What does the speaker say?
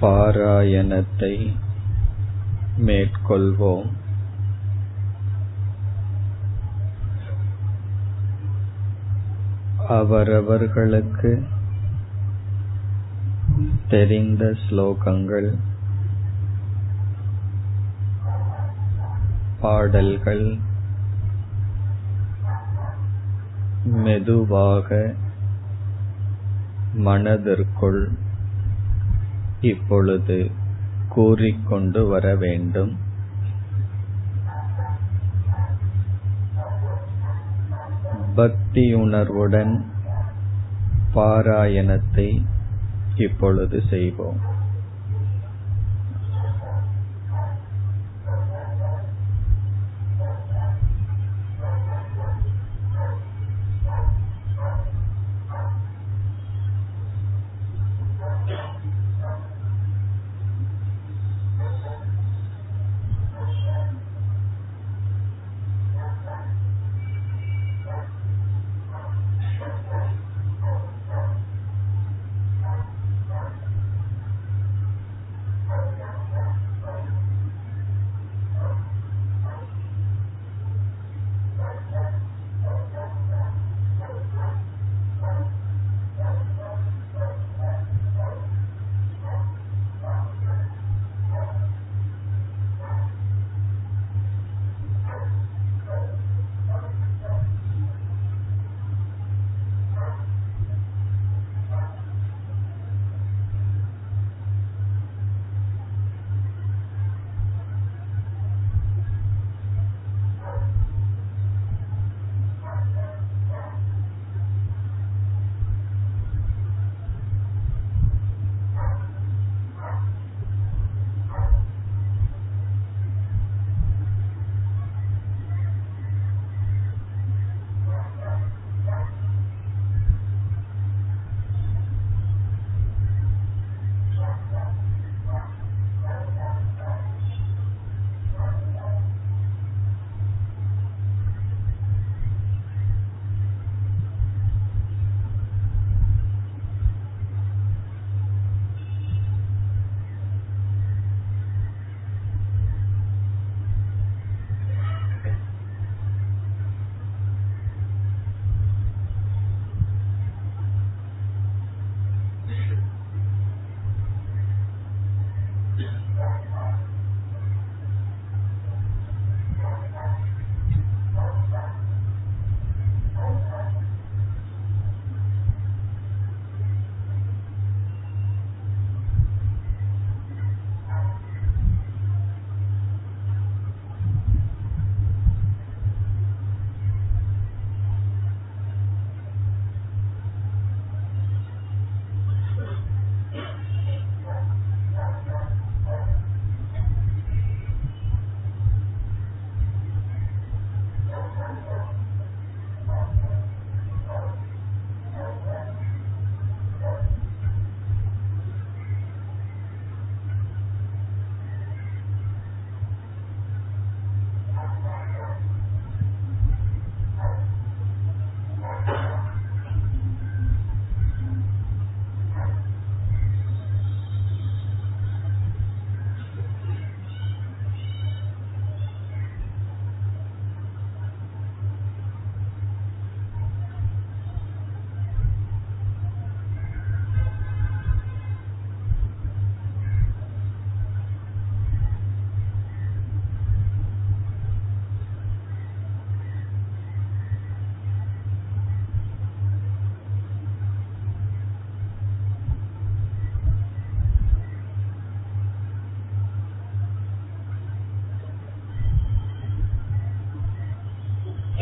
பாராயணத்தை மேற்கொள்வோம். அவரவர்களுக்கு தெரிந்த ஸ்லோகங்கள் பாடல்கள் மெதுவாக மனதிற்குள் இப்பொழுது கூறிக்கொண்டு வர வேண்டும். பக்தியுணர்வுடன் பாராயணத்தை இப்பொழுது செய்வோம்.